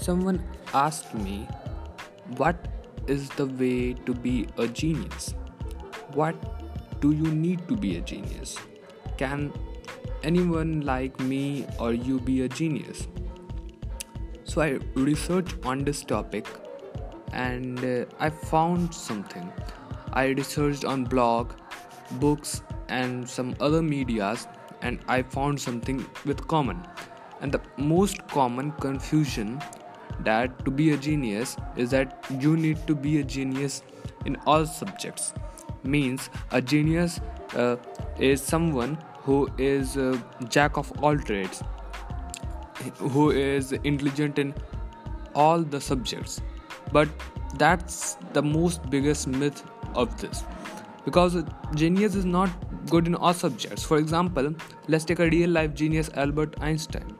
Someone asked me, What is the way to be a genius? What do you need to be a genius? Can anyone like me or you be a genius? So I researched on this topic and uh, I found something. I researched on blog, books and some other medias and I found something with common. And the most common confusion that to be a genius is that you need to be a genius in all subjects. Means a genius uh, is someone who is a jack of all trades, who is intelligent in all the subjects. But that's the most biggest myth of this because genius is not good in all subjects. For example, let's take a real life genius Albert Einstein.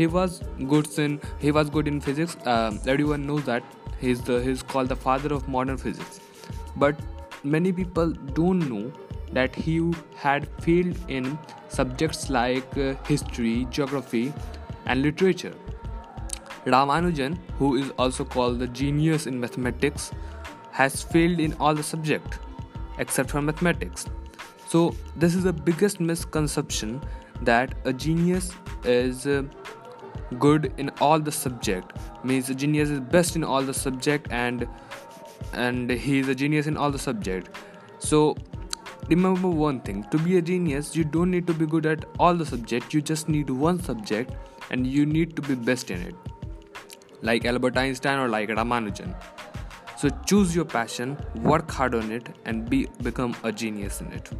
He was good in he was good in physics. Uh, everyone knows that he's the he's called the father of modern physics. But many people don't know that he had failed in subjects like uh, history, geography, and literature. Ramanujan, who is also called the genius in mathematics, has failed in all the subjects except for mathematics. So this is the biggest misconception that a genius is uh, good in all the subject. Means a genius is best in all the subject and and he is a genius in all the subject. So remember one thing to be a genius you don't need to be good at all the subject you just need one subject and you need to be best in it. Like albert einstein or like ramanujan. So choose your passion work hard on it and be become a genius in it